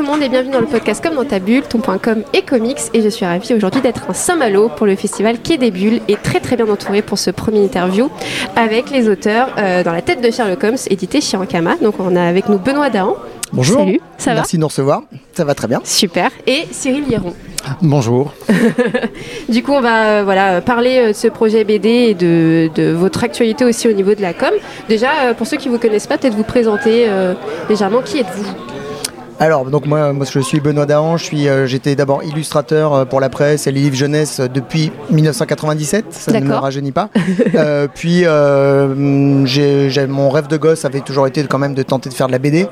Bonjour tout le monde et bienvenue dans le podcast Comme dans ta bulle, ton.com et comics. Et je suis ravie aujourd'hui d'être à Saint-Malo pour le festival Quai des Bulles et très très bien entourée pour ce premier interview avec les auteurs euh, dans la tête de Sherlock Holmes, édité chez Ankama. Donc on a avec nous Benoît Dahan. Bonjour. Salut, ça va? Merci de nous recevoir. Ça va très bien. Super. Et Cyril Hieron. Bonjour. Du coup, on va euh, voilà, parler euh, de ce projet BD et de, de votre actualité aussi au niveau de la com. Déjà, euh, pour ceux qui ne vous connaissent pas, peut-être vous présenter légèrement qui êtes-vous? Alors, donc moi, moi je suis Benoît Dahan. Je suis, euh, j'étais d'abord illustrateur euh, pour la presse et les livres jeunesse euh, depuis 1997. Ça ne me rajeunit pas. Euh, puis, euh, j'ai- mon rêve de gosse avait toujours été quand même de tenter de faire de la BD.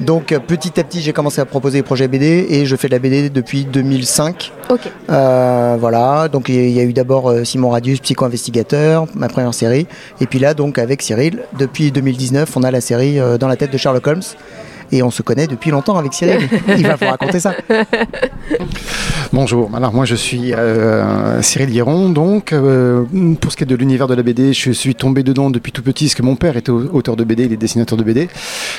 Donc, petit à petit, j'ai commencé à proposer des projets BD et je fais de la BD depuis 2005. Ok. Euh, voilà, donc il y a eu d'abord Simon Radius, psycho-investigateur, ma première série. Et puis là, donc avec Cyril, depuis 2019, on a la série Dans la tête de Sherlock Holmes. Et on se connaît depuis longtemps avec Cyril. Il va vous raconter ça. Bonjour. Alors moi je suis euh, Cyril Hieron. Donc euh, pour ce qui est de l'univers de la BD, je suis tombé dedans depuis tout petit parce que mon père était au- auteur de BD, il est dessinateur de BD.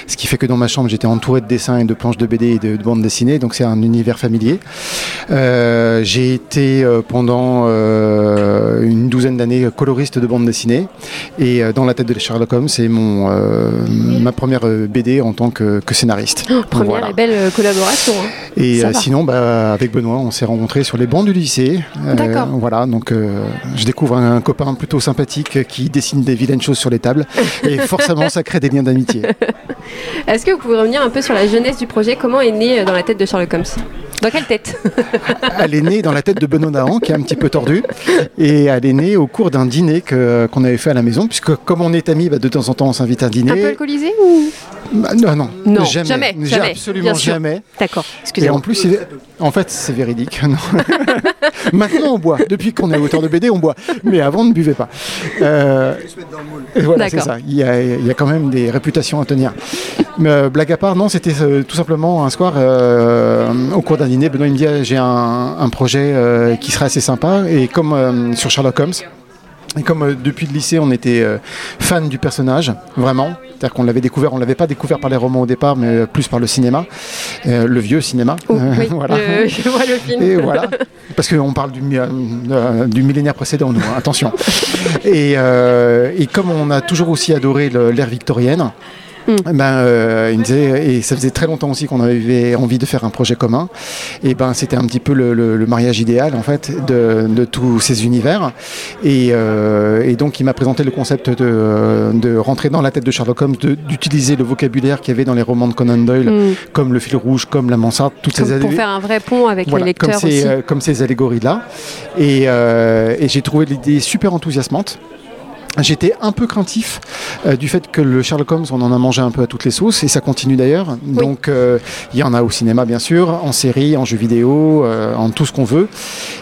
Ce qui fait que dans ma chambre j'étais entouré de dessins et de planches de BD et de, de bandes dessinées. Donc c'est un univers familier. Euh, J'ai été pendant une douzaine d'années coloriste de bandes dessinées. Et dans la tête de Sherlock Holmes, c'est mon ma première BD en tant que, que scénariste. Première Voilà. et belle euh, collaboration. hein. Et euh, sinon, bah, avec Benoît, on s'est rencontrés sur les bancs du lycée. Euh, D'accord. Voilà, donc je découvre un, copain plutôt sympathique qui dessine des vilaines choses sur les tables. Et forcément, ça crée des liens d'amitié. Est-ce que vous pouvez revenir un peu sur la jeunesse du projet? Comment est né dans la tête de Sherlock Holmes? Dans quelle tête? Elle est née dans la tête de Benoît Dahan, qui est un petit peu tordu. Et elle est née au cours d'un dîner qu'on avait fait à la maison, puisque comme on est amis, bah, de temps en temps, on s'invite à un Un peu dîner. alcoolisé ou? Bah, non, non, Non, jamais. jamais, jamais, Absolument jamais. D'accord, Et excusez-moi. en plus, il est- en fait, c'est véridique. non. Maintenant, on boit. Depuis qu'on est auteur de BD, on boit. Mais avant, on ne buvait pas. Euh, et voilà, c'est ça. Il y, a, il y a quand même des réputations à tenir. Mais, euh, blague à part, non, c'était euh, tout simplement un soir, au cours d'un dîner, Benoît il me dit j'ai un, un projet qui serait assez sympa. Et comme sur Sherlock Holmes, et comme euh, depuis le lycée, on était euh, fan du personnage, vraiment. C'est-à-dire qu'on l'avait découvert, on l'avait pas découvert par les romans au départ, mais euh, plus par le cinéma, euh, le vieux cinéma. Oh, Euh, oui, voilà. je vois le film. Et voilà, parce qu'on parle du, mi- du millénaire précédent, nous, hein, attention. Et, euh, et comme on a toujours aussi adoré l'ère victorienne, Mm. ben, euh, il me disait, et ça faisait très longtemps aussi qu'on avait envie de faire un projet commun, et ben c'était un petit peu le, le- le mariage idéal en fait de, de tous ces univers. Et, euh, et donc il m'a présenté le concept de, de rentrer dans la tête de Sherlock Holmes, d'utiliser le vocabulaire qu'il y avait dans les romans de Conan Doyle, Hmm. comme le fil rouge, comme la mansarde, toutes Comme ces pour faire un vrai pont avec voilà, les comme lecteurs ces, aussi. euh, comme ces allégories-là. Et, euh, et j'ai trouvé l'idée super enthousiasmante. J'étais un peu craintif euh, du fait que le Sherlock Holmes, on en a mangé un peu à toutes les sauces, et ça continue d'ailleurs. Donc euh, il y en a au cinéma, bien sûr, en série, en jeu vidéo, euh, en tout ce qu'on veut.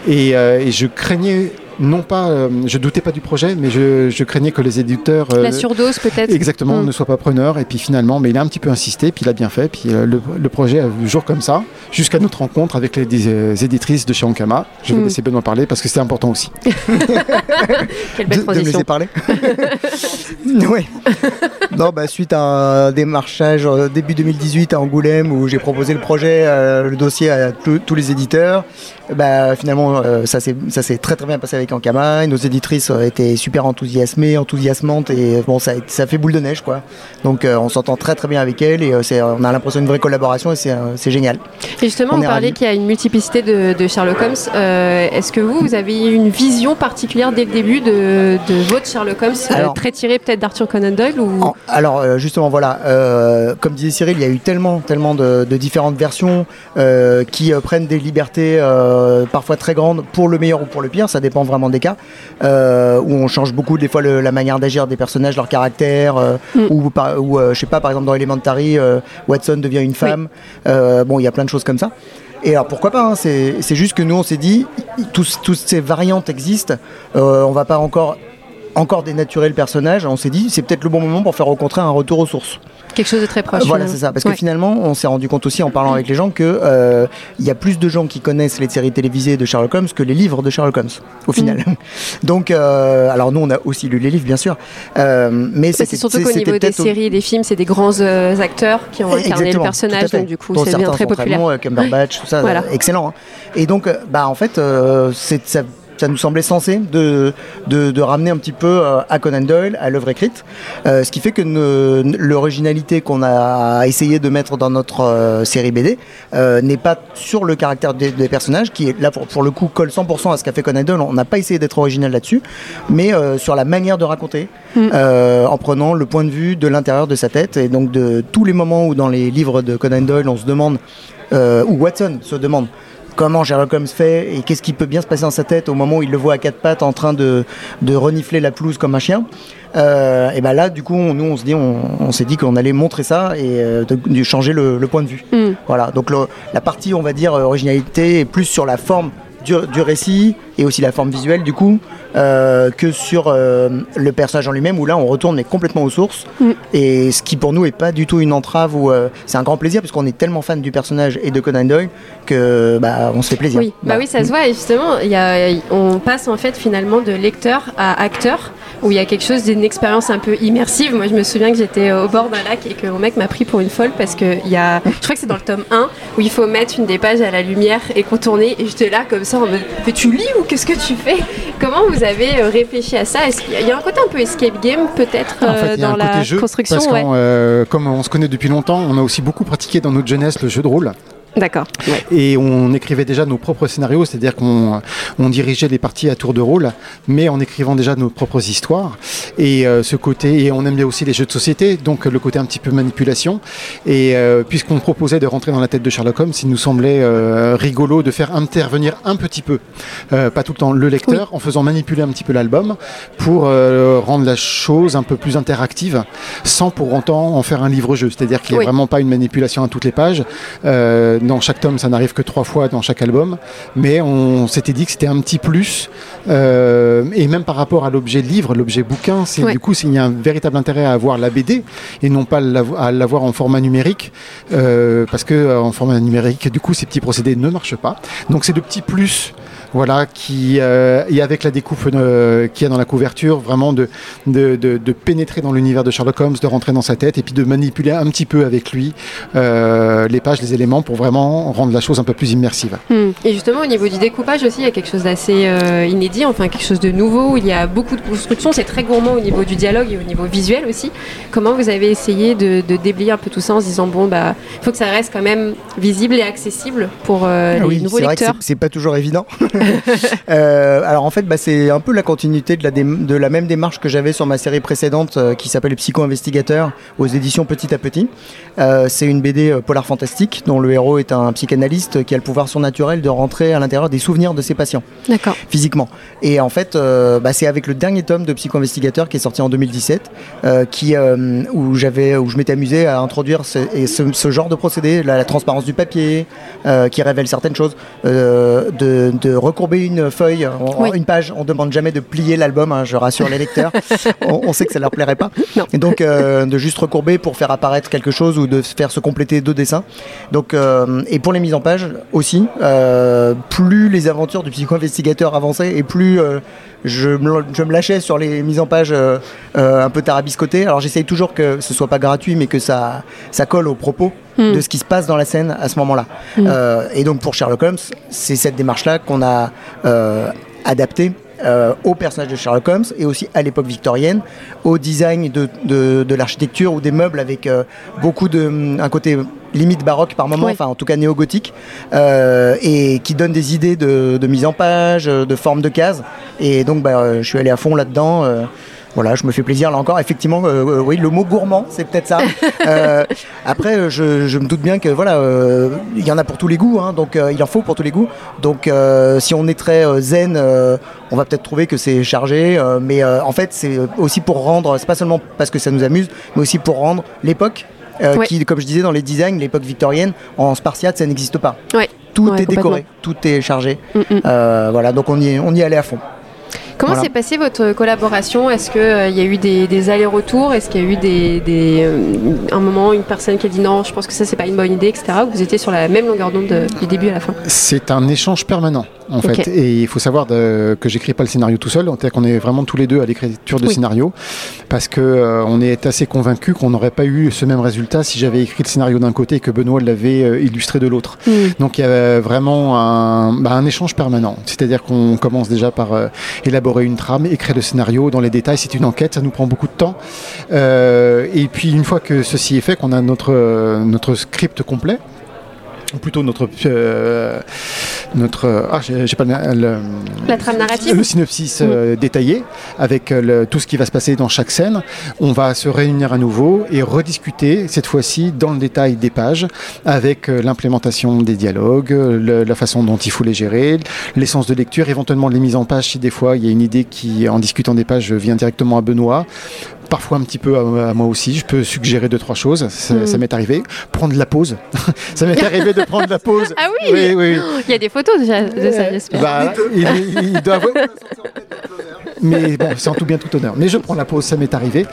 Et, et je craignais, non pas, euh, je doutais pas du projet, mais je, je craignais que les éditeurs... euh, La surdose peut-être Exactement, Mm. ne soit pas preneur. Et puis finalement, mais il a un petit peu insisté, puis il a bien fait. Puis euh, le, le projet a vu jour comme ça, jusqu'à notre rencontre avec les, euh, éditrices de chez Ankama. Je vais Mm. laisser Benoît parler parce que c'était important aussi. Quelle De, belle de me laisser transition. parler. oui. Non, bah, suite à un démarchage début 2018 à Angoulême où j'ai proposé le projet, euh, le dossier à tous les éditeurs, bah, finalement euh, ça s'est très très bien passé avec Ankama. Nos éditrices euh, étaient super enthousiasmées, enthousiasmantes et bon ça, fait boule de neige quoi. Donc euh, on s'entend très très bien avec elles et euh, on a l'impression d'une vraie collaboration et c'est euh, génial. Et justement, On parlez ravis. qu'il y a une multiplicité de, de Sherlock Holmes. Euh, Est-ce que vous, vous avez une vision particulière dès le début de, de votre Sherlock Holmes, euh, Alors- très tiré peut-être d'Arthur Conan Doyle ou... Alors euh, justement voilà, euh, comme disait Cyril, il y a eu tellement, tellement de, de différentes versions euh, qui euh, prennent des libertés euh, parfois très grandes pour le meilleur ou pour le pire, ça dépend vraiment des cas, euh, où on change beaucoup des fois le- la manière d'agir des personnages, leur caractère, euh, Mm. ou, euh, je sais pas, par exemple dans Elementary, euh, Watson devient une femme, Euh, bon il y a plein de choses comme ça. Et alors pourquoi pas, hein, c'est juste que nous on s'est dit, tous, toutes ces variantes existent, euh, on va pas encore encore dénaturer le personnage, on s'est dit c'est peut-être le bon moment pour faire au contraire un retour aux sources. Quelque chose de très proche. Voilà, c'est ça. Parce que finalement, on s'est rendu compte aussi en parlant avec les gens que euh, il y a plus de gens qui connaissent les séries télévisées de Sherlock Holmes que les livres de Sherlock Holmes, au final. Mm. Donc, euh, alors nous, on a aussi lu les livres, bien sûr. Euh, mais c'est surtout qu'au niveau des séries et des films, c'est des grands acteurs qui ont incarné le personnage, donc du coup, c'est bien très populaire. Cumberbatch, tout ça, excellent. Hein. Et donc, bah en fait, c'est ça ça nous semblait sensé de, de, ramener un petit peu euh, à Conan Doyle, à l'œuvre écrite. Euh, ce qui fait que l'originalité qu'on a essayé de mettre dans notre euh, série BD n'est pas sur le caractère des, personnages, qui est là pour, le coup colle 100% à ce qu'a fait Conan Doyle. On n'a pas essayé d'être original là-dessus, mais sur la manière de raconter, mm. en prenant le point de vue de l'intérieur de sa tête. Et donc de tous les moments où dans les livres de Conan Doyle, on se demande, ou Watson se demande, comment Sherlock Holmes fait et qu'est-ce qui peut bien se passer dans sa tête au moment où il le voit à quatre pattes en train de, renifler la pelouse comme un chien. Euh, et ben là, du coup, nous, on se dit, on, s'est dit qu'on allait montrer ça et euh, de, changer le, point de vue. Mm. Voilà. Donc la partie, on va dire, originalité est plus sur la forme du, récit et aussi la forme visuelle du coup euh, que sur euh, le personnage en lui-même où là on retourne complètement aux sources mm. et ce qui pour nous est pas du tout une entrave ou euh, c'est un grand plaisir puisqu'on est tellement fan du personnage et de Conan Doyle que bah, on se fait plaisir. Oui, bah, oui ça se voit et justement y a, on passe en fait finalement de lecteur à acteur où il y a quelque chose d'une expérience un peu immersive. Moi, je me souviens que j'étais au bord d'un lac et que mon mec m'a pris pour une folle parce que il y a, je crois que c'est dans le tome 1 où il faut mettre une des pages à la lumière et contourner. Et j'étais là comme ça en mode, mais tu lis ou qu'est-ce que tu fais? Comment vous avez euh, réfléchi à ça? Est-ce qu'il y a un côté un peu escape game peut-être euh, dans la construction? parce euh, Comme on se connaît depuis longtemps, on a aussi beaucoup pratiqué dans notre jeunesse le jeu de rôle. D'accord. Et on écrivait déjà nos propres scénarios, c'est-à-dire qu'on on dirigeait les parties à tour de rôle, mais en écrivant déjà nos propres histoires. Et euh, ce côté, et on aime bien aussi les jeux de société, donc le côté un petit peu manipulation. Et euh, puisqu'on proposait de rentrer dans la tête de Sherlock Holmes, il nous semblait euh, rigolo de faire intervenir un petit peu, pas tout le temps, le lecteur, en faisant manipuler un petit peu l'album pour rendre la chose un peu plus interactive, sans pour autant en faire un livre-jeu. C'est-à-dire qu'il n'y a vraiment pas une manipulation à toutes les pages dans chaque tome, ça n'arrive que trois fois dans chaque album, mais on s'était dit que c'était un petit plus. Euh, et même par rapport à l'objet livre, l'objet bouquin, c'est du coup, s'il y a un véritable intérêt à avoir la BD et non pas à l'avoir en format numérique, euh, parce que euh, en format numérique, du coup, ces petits procédés ne marchent pas. Donc c'est de petits plus voilà, qui euh, et avec la découpe euh, qu'il y a dans la couverture, vraiment de, de, de, pénétrer dans l'univers de Sherlock Holmes, de rentrer dans sa tête et puis de manipuler un petit peu avec lui euh, les pages, les éléments pour vraiment rendre la chose un peu plus immersive. Hmm. Et justement au niveau du découpage aussi, il y a quelque chose d'assez inédit, enfin quelque chose de nouveau. Il y a beaucoup de construction, c'est très gourmand au niveau du dialogue et au niveau visuel aussi. Comment vous avez essayé de, de déblayer un peu tout ça en se disant bon bah il faut que ça reste quand même visible et accessible pour ah les nouveaux lecteurs. C'est pas toujours évident. Euh, alors en fait, bah, c'est un peu la continuité de la, de la même démarche que j'avais sur ma série précédente euh, qui s'appelle Psycho-investigateur aux éditions Petit à Petit. Euh, c'est une BD polar fantastique dont le héros est un psychanalyste qui a le pouvoir surnaturel de rentrer à l'intérieur des souvenirs de ses patients, physiquement. Et en fait, bah, c'est avec le dernier tome de Psycho-investigateur qui est sorti en 2017 qui, où, j'avais, où je m'étais amusé à introduire ce, genre de procédé, la, transparence du papier qui révèle certaines choses, de, de recourber une feuille, une page. On demande jamais de plier l'album, hein, je rassure les lecteurs. on, sait que ça leur plairait pas. Et donc euh, de juste recourber pour faire apparaître quelque chose ou de faire se compléter deux dessins. Donc euh, et pour les mises en page aussi, euh, plus les aventures du psycho-investigateur avançaient et plus je me, je, me, lâchais sur les mises en page un peu tarabiscotées. Alors j'essaye toujours que ce soit pas gratuit, mais que ça, ça colle au propos de ce qui se passe dans la scène à ce moment-là. Hmm. Euh, et donc pour Sherlock Holmes, c'est cette démarche-là qu'on a euh, adaptée euh, au personnage de Sherlock Holmes et aussi à l'époque victorienne, au design de, de, l'architecture ou des meubles avec beaucoup de un côté limite baroque par moment, enfin en tout cas néo-gothique, et qui donne des idées de, de, mise en page, de forme de case. Et donc bah, je suis allé à fond là-dedans voilà, je me fais plaisir là encore. Effectivement, euh, euh, oui, le mot gourmand, c'est peut-être ça. Euh, après, je, me doute bien que voilà, il y en a pour tous les goûts, hein, donc il en faut pour tous les goûts. Donc, si on est très zen, on va peut-être trouver que c'est chargé, mais en fait, c'est aussi pour rendre, c'est pas seulement parce que ça nous amuse, mais aussi pour rendre l'époque. qui, comme je disais dans les designs, l'époque victorienne, en spartiate, ça n'existe pas. Tout est décoré, tout est chargé. Mm, mm. voilà, donc on y, on y allait à fond. Comment s'est passée votre collaboration? Est-ce qu'il il y a eu des, allers-retours? Est-ce qu'il y a eu des, un moment, une personne qui a dit non, je pense que ça, c'est pas une bonne idée, etc. Ou vous étiez sur la même longueur d'onde du début à la fin? C'est un échange permanent en fait. Et il faut savoir que j'écris pas le scénario tout seul, c'est-à-dire qu'on est vraiment tous les deux à l'écriture de scénario, parce que euh, on est assez convaincus qu'on n'aurait pas eu ce même résultat si j'avais écrit le scénario d'un côté et que Benoît l'avait euh, illustré de l'autre. Mm. Donc il y a vraiment un, bah, un échange permanent, c'est-à-dire qu'on commence déjà par euh, élaborer une trame, écrire le scénario dans les détails, c'est une enquête, ça nous prend beaucoup de temps. et puis une fois que ceci est fait, qu'on a notre, notre script complet, plutôt notre euh, notre ah j'ai pas le, la trame narrative. le synopsis euh, détaillé avec euh, tout ce qui va se passer dans chaque scène. On va se réunir à nouveau et rediscuter cette fois-ci dans le détail des pages avec l'implémentation des dialogues la façon dont il faut les gérer l'essence de lecture éventuellement les mises en page si des fois il y a une idée qui en discutant des pages vient directement à Benoît parfois un petit peu à, moi aussi. Je peux suggérer deux, trois choses. Ça, mm. m'est arrivé. Prendre la pause. ça m'est arrivé de prendre la pause. Ah oui, oui, Il y a des photos déjà de ça, j'espère. Bah, il, il, doit mais bon, c'est en tout bien tout honneur. Mais je prends la pause, ça m'est arrivé.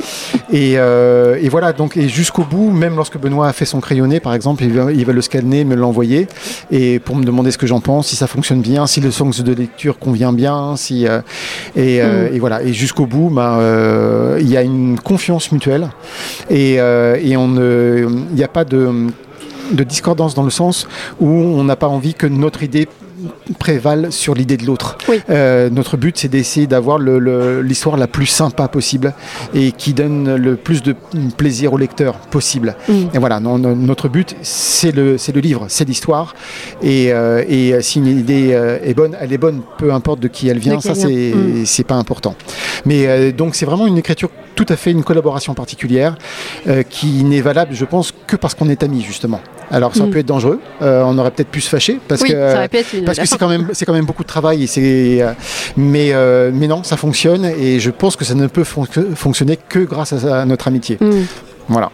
Et, euh, et, voilà, donc et jusqu'au bout, même lorsque Benoît a fait son crayonné, par exemple, il va, il va le scanner, me l'envoyer, et pour me demander ce que j'en pense, si ça fonctionne bien, si le sens de lecture convient bien, si euh, et, euh, mm. et, voilà. Et jusqu'au bout, bah, il y a une confiance mutuelle, et, et on il n'y a pas de de discordance dans le sens où on n'a pas envie que notre idée prévalent sur l'idée de l'autre. Euh, notre but, c'est d'essayer d'avoir l'histoire la plus sympa possible et qui donne le plus de plaisir au lecteur possible. Mm. Et voilà, notre but, c'est le, le livre, c'est l'histoire. Et, euh, et, si une idée euh, est bonne, elle est bonne, peu importe de qui elle vient, ça, mm. c'est pas important. Mais donc, c'est vraiment une écriture tout à fait une collaboration particulière qui n'est valable, je pense, que parce qu'on est amis, justement. Alors, ça mm. peut être dangereux, on aurait peut-être pu se fâcher parce que parce que c'est quand même c'est quand même beaucoup de travail. Et c'est euh, mais euh, mais non, ça fonctionne et je pense que ça ne peut fonctionner que grâce à, notre amitié. Mm. Voilà.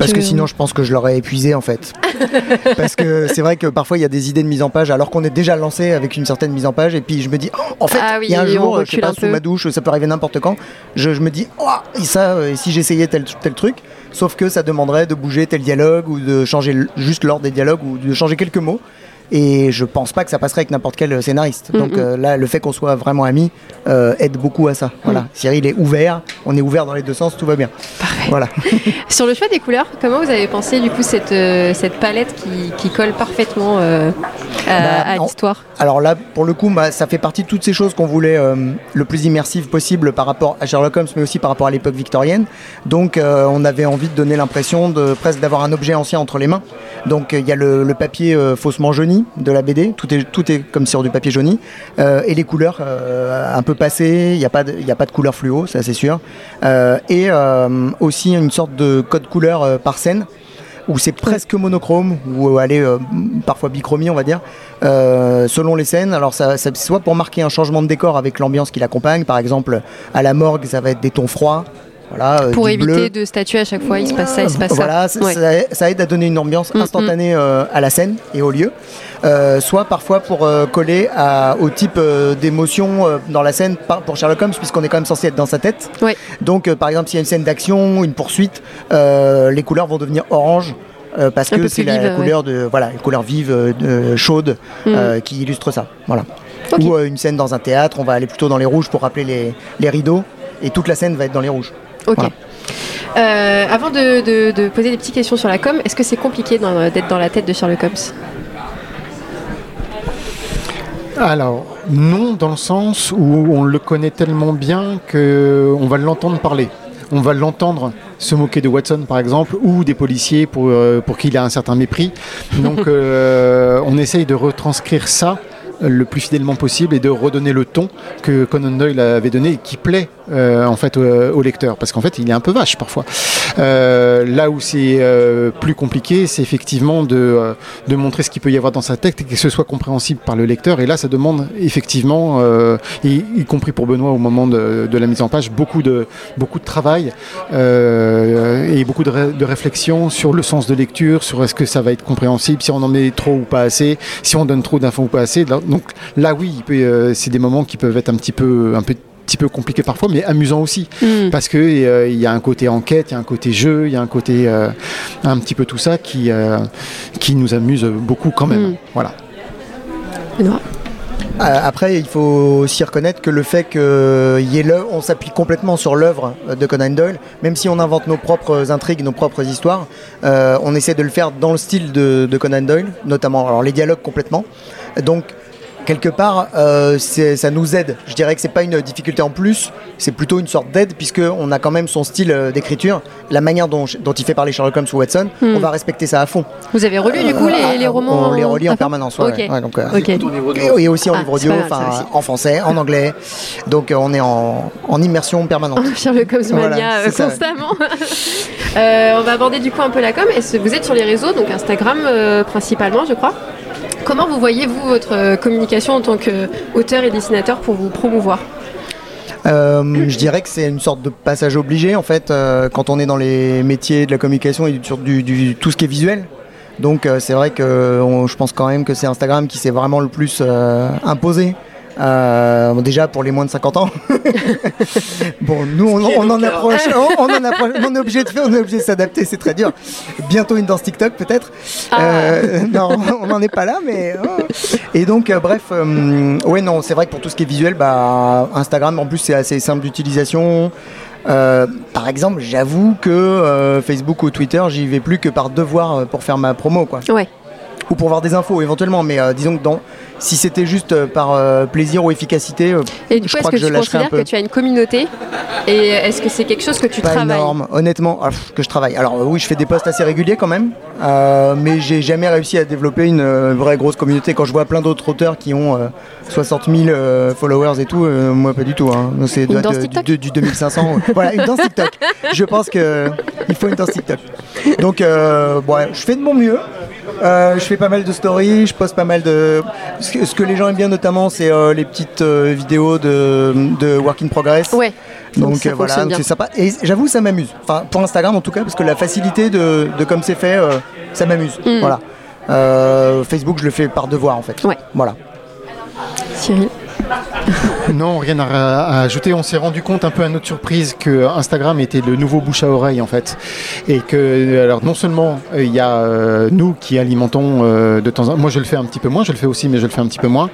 Parce que sinon, je pense que je l'aurais épuisé en fait. Parce que c'est vrai que parfois il y a des idées de mise en page alors qu'on est déjà lancé avec une certaine mise en page et puis je me dis, oh, en fait, ah il y a un jour, je sais pas, sous ma douche, ça peut arriver n'importe quand, je, me dis, oh, et ça, euh, si j'essayais tel, tel truc, sauf que ça demanderait de bouger tel dialogue ou de changer juste l'ordre des dialogues ou de changer quelques mots. Et je pense pas que ça passerait avec n'importe quel scénariste. Donc euh, là, le fait qu'on soit vraiment amis euh, aide beaucoup à ça. Voilà. Mm. Cyril est ouvert, on est ouvert dans les deux sens, tout va bien. Parfait. Voilà. Sur le choix des couleurs, comment vous avez pensé du coup cette, euh, cette palette qui, qui, colle parfaitement à, bah, l'histoire? Alors là, pour le coup, bah, ça fait partie de toutes ces choses qu'on voulait le plus immersive possible par rapport à Sherlock Holmes, mais aussi par rapport à l'époque victorienne. Donc on avait envie de donner l'impression de presque d'avoir un objet ancien entre les mains. Donc il y a le, le papier faussement jauni de la BD. Tout est, tout est comme sur du papier jauni. Euh, et les couleurs euh, un peu passées. Il n'y a, pas de, a pas de couleur fluo, ça c'est sûr. Euh, et aussi une sorte de code couleur par scène où c'est presque monochrome, ou aller parfois bichromie, on va dire, selon les scènes. Alors, ça, ça, soit pour marquer un changement de décor avec l'ambiance qui l'accompagne, par exemple, à la morgue, ça va être des tons froids. Euh, pour éviter de statuer à chaque fois, il se passe ça, il se passe voilà, ça. ça, aide à donner une ambiance mm, mm. instantanée euh, à la scène et au lieu. Euh, soit parfois pour coller au type d'émotion dans la scène pour Sherlock Holmes, puisqu'on est quand même censé être dans sa tête. Donc, par exemple, s'il y a une scène d'action, une poursuite, les couleurs vont devenir orange. parce que c'est la, couleur de voilà une couleur vive chaude mm. qui illustre ça voilà ou une scène dans un théâtre on va aller plutôt dans les rouges pour rappeler les, les rideaux et toute la scène va être dans les rouges Ok. Euh, avant de, poser des petites questions sur la com, est-ce que c'est compliqué d'être dans la tête de Sherlock Holmes? Alors, non, dans le sens où on le connaît tellement bien qu'on va l'entendre parler. On va l'entendre se moquer de Watson, par exemple, ou des policiers pour, euh, pour qui il a un certain mépris. Donc, euh, on essaye de retranscrire ça le plus fidèlement possible et de redonner le ton que Conan Doyle avait donné et qui plaît euh, en fait au, lecteur, parce qu'en fait il est un peu vache parfois. Euh, là où c'est euh, plus compliqué, c'est effectivement de, de montrer ce qu'il peut y avoir dans sa texte et que ce soit compréhensible par le lecteur. Et là, ça demande effectivement, y, compris pour Benoît au moment de, la mise en page, beaucoup de, beaucoup de travail et beaucoup de, de réflexion sur le sens de lecture, sur est-ce que ça va être compréhensible, si on en met trop ou pas assez, si on donne trop d'infos ou pas assez. Donc là, oui, c'est des moments qui peuvent être un petit peu, un petit peu compliqués parfois, mais amusant aussi. Mm. Parce qu'il euh, il y a un côté enquête, il y a un côté jeu, il y a un côté euh, un petit peu tout ça qui, euh, qui nous amuse beaucoup quand même. Mm. Voilà. Après, il faut aussi reconnaître que le fait qu'on s'appuie complètement sur l'œuvre de Conan Doyle, même si on invente nos propres intrigues, nos propres histoires, on essaie de le faire dans le style de, de Conan Doyle, notamment alors les dialogues complètement. Donc quelque part, euh, ça nous aide. Je dirais que c'est pas une difficulté en plus, c'est plutôt une sorte d'aide puisqu'on a quand même son style euh, d'écriture, la manière dont, il fait parler Sherlock Holmes ou Watson, hmm. on va respecter ça à fond. Vous avez relu du coup les, romans On les relit en permanence, ouais, donc, euh, Et, aussi en livre audio, en français, en anglais. Donc on est en, immersion permanente. Sherlock Holmes mania constamment. on va aborder du coup un peu la com. Vous êtes sur les réseaux, donc Instagram principalement, je crois? Comment vous voyez, vous, votre euh, communication en tant qu'auteur et dessinateur pour vous promouvoir? Euh, je dirais que c'est une sorte de passage obligé en fait euh, quand on est dans les métiers de la communication et du, tout ce qui est visuel. Donc c'est vrai que je pense quand même que c'est Instagram qui s'est vraiment le plus imposé. Euh, déjà pour les moins de 50 ans. bon, nous on, en approche, on, en approche, on est obligé de faire, on est obligé de s'adapter, c'est très dur. Bientôt une danse TikTok peut-être. Ah. Euh, non, on n'en est pas là, mais oh. et donc euh, bref, ouais non, c'est vrai que pour tout ce qui est visuel, bah Instagram en plus c'est assez simple d'utilisation. par exemple, j'avoue que Facebook ou Twitter, j'y vais plus que par devoir pour faire ma promo, quoi. Ouais ou pour voir des infos éventuellement. Mais euh, disons que dans, si c'était juste euh, par euh, plaisir ou efficacité, et du coup, est-ce que, tu considères que tu as une communauté et est-ce que c'est quelque chose que tu Pas travailles énorme, honnêtement, ah, que je travaille. Alors oui, je fais des posts assez réguliers quand même, mais j'ai jamais réussi à développer une vraie grosse communauté. Quand je vois plein d'autres auteurs qui ont 60 000 followers et tout, moi pas du tout. Hein. C'est du, du, 2500. voilà, une danse TikTok. Je pense qu'il faut une danse TikTok. Donc, bon, je fais de mon mieux. Euh, je fais pas mal de stories, je poste pas mal de. Ce que, les gens aiment bien notamment, c'est euh, les petites euh, vidéos de, de, work in progress. Ouais. Donc, voilà, c'est sympa. Et j'avoue, ça m'amuse. Enfin, pour Instagram en tout cas, parce que la facilité de, de comme c'est fait, ça m'amuse. Mm. Voilà. Facebook, je le fais par devoir en fait. Ouais. Voilà. Cyril non, rien à, ajouter. On s'est rendu compte un peu à notre surprise que Instagram était le nouveau bouche à oreille en fait. Et que, alors non seulement euh, il y a euh, nous qui alimentons euh, de temps en temps, moi je le fais un petit peu moins, je le fais aussi, mais je le fais un petit peu moins.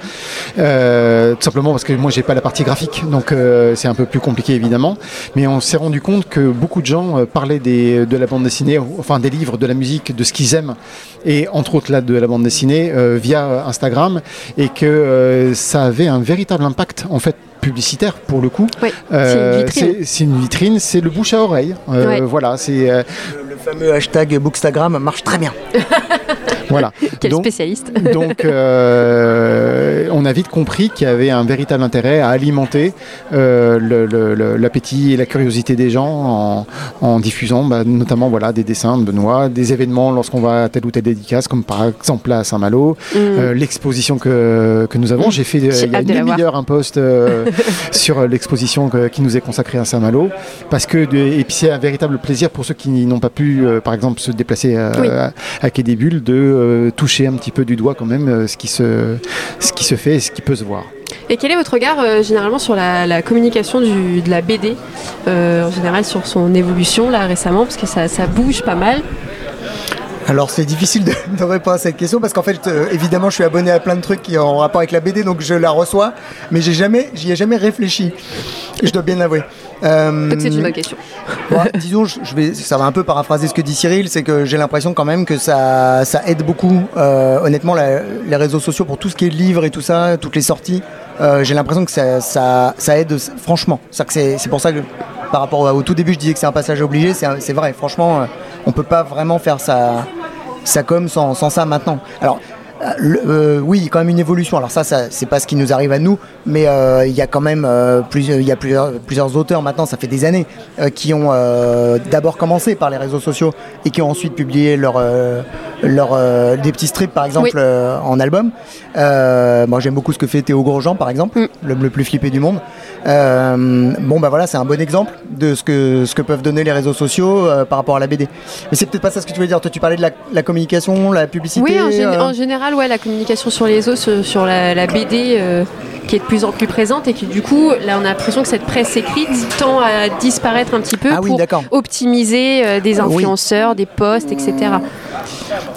simplement parce que moi j'ai pas la partie graphique, donc c'est un peu plus compliqué évidemment. Mais on s'est rendu compte que beaucoup de gens parlaient des, de la bande dessinée, enfin des livres, de la musique, de ce qu'ils aiment, et entre autres là de la bande dessinée via Instagram, et que ça avait un véritable impact en fait publicitaire pour le coup. Euh, c'est une vitrine. c'est le bouche à oreille. Euh, voilà, c'est euh, le, le, fameux hashtag Bookstagram marche très bien. Voilà. Quel spécialiste. donc, euh, on a vite compris qu'il y avait un véritable intérêt à alimenter euh, l'appétit et la curiosité des gens en, diffusant bah, notamment voilà, des dessins de Benoît, des événements lorsqu'on va à telle ou telle dédicace, comme par exemple à Saint-Malo, mm. euh, l'exposition que, que, nous avons. J'ai fait il y a une demi-heure un post sur l'exposition qui nous est consacrée à Saint-Malo, parce que et puis c'est un véritable plaisir pour ceux qui n'ont pas pu, par exemple, se déplacer à, à Quai des Bulles de euh, toucher un petit peu du doigt quand même euh, ce, qui se, fait et ce qui peut se voir. Et quel est votre regard euh, généralement sur la, communication de la BD, en général sur son évolution là récemment, parce que ça bouge pas mal alors c'est difficile de, répondre à cette question parce qu'en fait évidemment je suis abonné à plein de trucs qui ont en rapport avec la BD donc je la reçois mais j'ai jamais j'y ai jamais réfléchi je dois bien l'avouer. Euh, c'est une bonne question. disons, je, vais, ça va un peu paraphraser ce que dit Cyril, c'est que j'ai l'impression quand même que ça, ça aide beaucoup, euh, honnêtement, les réseaux sociaux pour tout ce qui est livres et tout ça, toutes les sorties. Euh, j'ai l'impression que ça, ça, ça, aide franchement. C'est pour ça que par rapport au tout début, je disais que c'est un passage obligé. C'est vrai, franchement, on peut pas vraiment faire ça comme sans, sans ça maintenant. Alors, le- euh, oui, il y a quand même une évolution. Alors ça, ça c'est pas ce qui nous arrive à nous, mais euh, il y a quand même euh, plusieurs, il y a plusieurs, plusieurs auteurs maintenant. Ça fait des années euh, qui ont d'abord commencé par les réseaux sociaux et qui ont ensuite publié leur, leur des petits strips, par exemple, Oui. en album. Moi, j'aime beaucoup ce que fait Théo Grosjean, par exemple, Mm. l'homme le plus flippé du monde. Bon, bah voilà, c'est un bon exemple de ce que ce que peuvent donner les réseaux sociaux par rapport à la BD. Mais c'est peut-être pas ça ce que tu voulais dire. Toi, tu parlais de la, la communication, la publicité. Oui, en, gé- en général, ouais, la communication sur les réseaux, sur, la, la BD euh, qui est de plus en plus présente et qui du coup, là, on a l'impression que cette presse écrite tend à disparaître un petit peu Ah oui, pour optimiser euh, des oui. influenceurs, des posts, etc.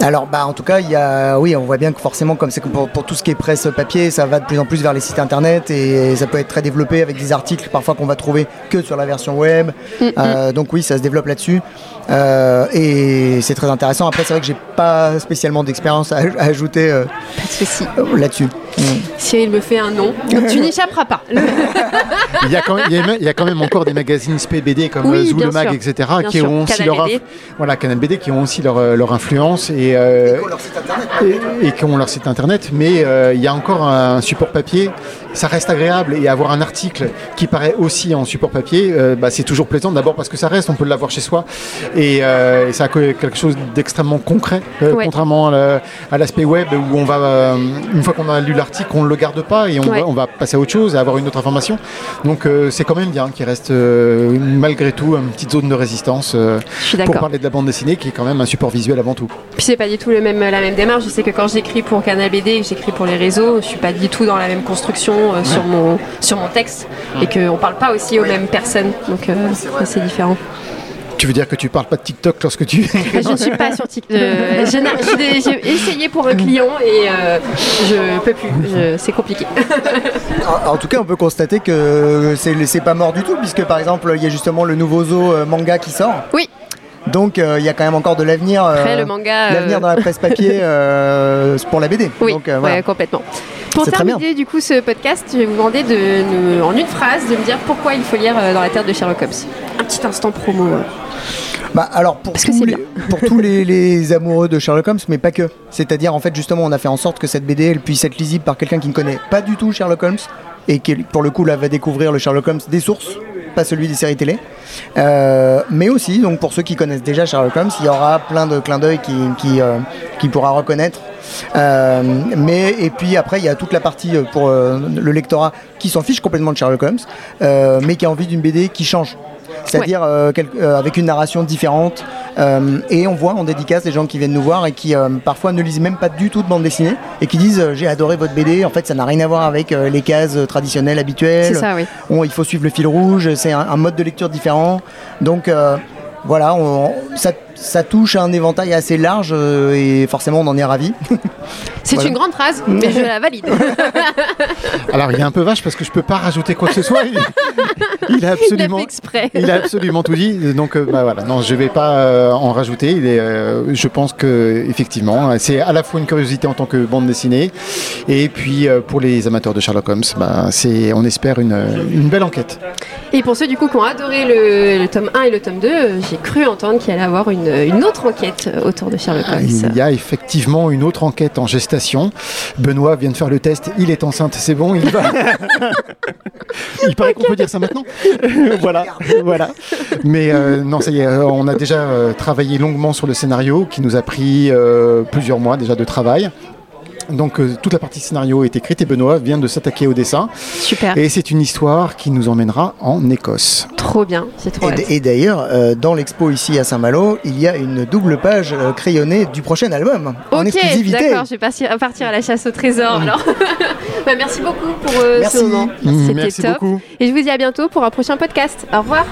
Alors, bah, en tout cas, il y a, oui, on voit bien que forcément, comme c'est pour, pour tout ce qui est presse papier, ça va de plus en plus vers les sites internet et ça peut être très développé avec des articles parfois qu'on va trouver que sur la version web. Euh, donc oui, ça se développe là-dessus Euh, et c'est très intéressant. Après, c'est vrai que j'ai pas spécialement d'expérience à, à ajouter euh, là-dessus. Mm. Cyril me fait un nom. tu n'échapperas pas. Il y, a quand même, il, y a, il y a quand même encore des magazines SPBD comme Oui, euh, Zoo le Mag, sûr. etc. Bien qui sûr. ont aussi Canal leur BD. voilà Canal BD qui ont aussi leur, leur influence et, euh, et, et qui ont leur site internet. Mais euh, il y a encore un support papier. Ça reste agréable et avoir un article qui paraît aussi en support papier, euh, bah, c'est toujours plaisant. D'abord parce que ça reste, on peut l'avoir chez soi et, euh, et ça a que- quelque chose d'extrêmement concret, euh, Ouais. contrairement à la- à l'aspect web où on va euh, une fois qu'on a lu l'article, on ne le garde pas et on, Ouais. va, on va passer à autre chose et avoir une autre information. Donc c'est quand même bien qu'il reste malgré tout une petite zone de résistance pour parler de la bande dessinée qui est quand même un support visuel avant tout. Puis c'est pas du tout le même, la même démarche. Je sais que quand j'écris pour Canal BD et j'écris pour les réseaux, je suis pas du tout dans la même construction euh, sur, mon, sur mon texte et qu'on parle pas aussi aux mêmes personnes. Donc euh, c'est différent. Tu veux dire que tu parles pas de TikTok lorsque tu... Je ne suis pas sur TikTok. Euh, J'ai essayé pour un client et euh, je peux plus. C'est compliqué. En, en tout cas, on peut constater que c'est c'est pas mort du tout, puisque par exemple, il y a justement le nouveau zoo manga qui sort. Oui. Donc, euh, il y a quand même encore de l'avenir. euh, Après, le manga. euh, L'avenir dans la presse papier pour la BD. Oui, Donc, voilà. ouais, complètement. Pour terminer du coup ce podcast, je vais vous demander de, nous- en une phrase de me dire pourquoi il faut lire dans la terre de Sherlock Holmes. Un petit instant promo. Bah, alors pour Parce tous, les, pour tous les, les amoureux de Sherlock Holmes, mais pas que. C'est-à-dire en fait justement on a fait en sorte que cette BD elle puisse être lisible par quelqu'un qui ne connaît pas du tout Sherlock Holmes et qui pour le coup là va découvrir le Sherlock Holmes des sources, pas celui des séries télé. Euh, mais aussi donc pour ceux qui connaissent déjà Sherlock Holmes, il y aura plein de clins d'œil qui, euh, pourra reconnaître. Euh, mais et puis après il y a toute la partie pour le lectorat qui s'en fiche complètement de Sherlock Holmes, mais qui a envie d'une BD qui change. C'est-à-dire euh, euh, avec une narration différente. Euh, et on voit en dédicace des gens qui viennent nous voir et qui parfois ne lisent même pas du tout de bande dessinée et qui disent j'ai adoré votre BD. En fait, ça n'a rien à voir avec les cases traditionnelles habituelles. C'est ça, oui. On- il faut suivre le fil rouge. C'est un, un mode de lecture différent. Donc voilà, on- ça, ça touche à un éventail assez large euh, et forcément on en est ravi. C'est Voilà. une grande phrase, mais je la valide. Alors il est un peu vache parce que je peux pas rajouter quoi que ce soit. Il, il a Il a absolument... fait exprès. Il a absolument tout dit, donc euh, bah voilà, non, je vais pas euh, en rajouter. Il est, euh, je pense que effectivement, c'est à la fois une curiosité en tant que bande dessinée, et puis euh, pour les amateurs de Sherlock Holmes, bah, c'est, on espère une, une belle enquête. Et pour ceux du coup qui ont adoré le, le tome 1 et le tome 2, euh, j'ai cru entendre qu'il allait avoir une, une autre enquête euh, autour de Sherlock Holmes. Il y a effectivement une autre enquête en gestation. Benoît vient de faire le test, il est enceinte, c'est bon, il va. il paraît qu'on peut dire ça maintenant. voilà, voilà. Mais euh, non, ça y est, euh, on a déjà euh, travaillé longuement sur le scénario qui nous a pris euh, plusieurs mois déjà de travail. Donc euh, toute la partie scénario est écrite et Benoît vient de s'attaquer au dessin. Super, Et c'est une histoire qui nous emmènera en Écosse. trop bien, j'ai trop Et, d- et d'ailleurs, euh, dans l'expo ici à Saint-Malo, il y a une double page euh, crayonnée du prochain album en Ok, exclusivité. d'accord, je vais partir, partir à la chasse au trésor alors. Bah, merci beaucoup pour Merci. ce moment. Mmh, C'était Merci top. beaucoup. Et je vous dis à bientôt pour un prochain podcast. Au revoir.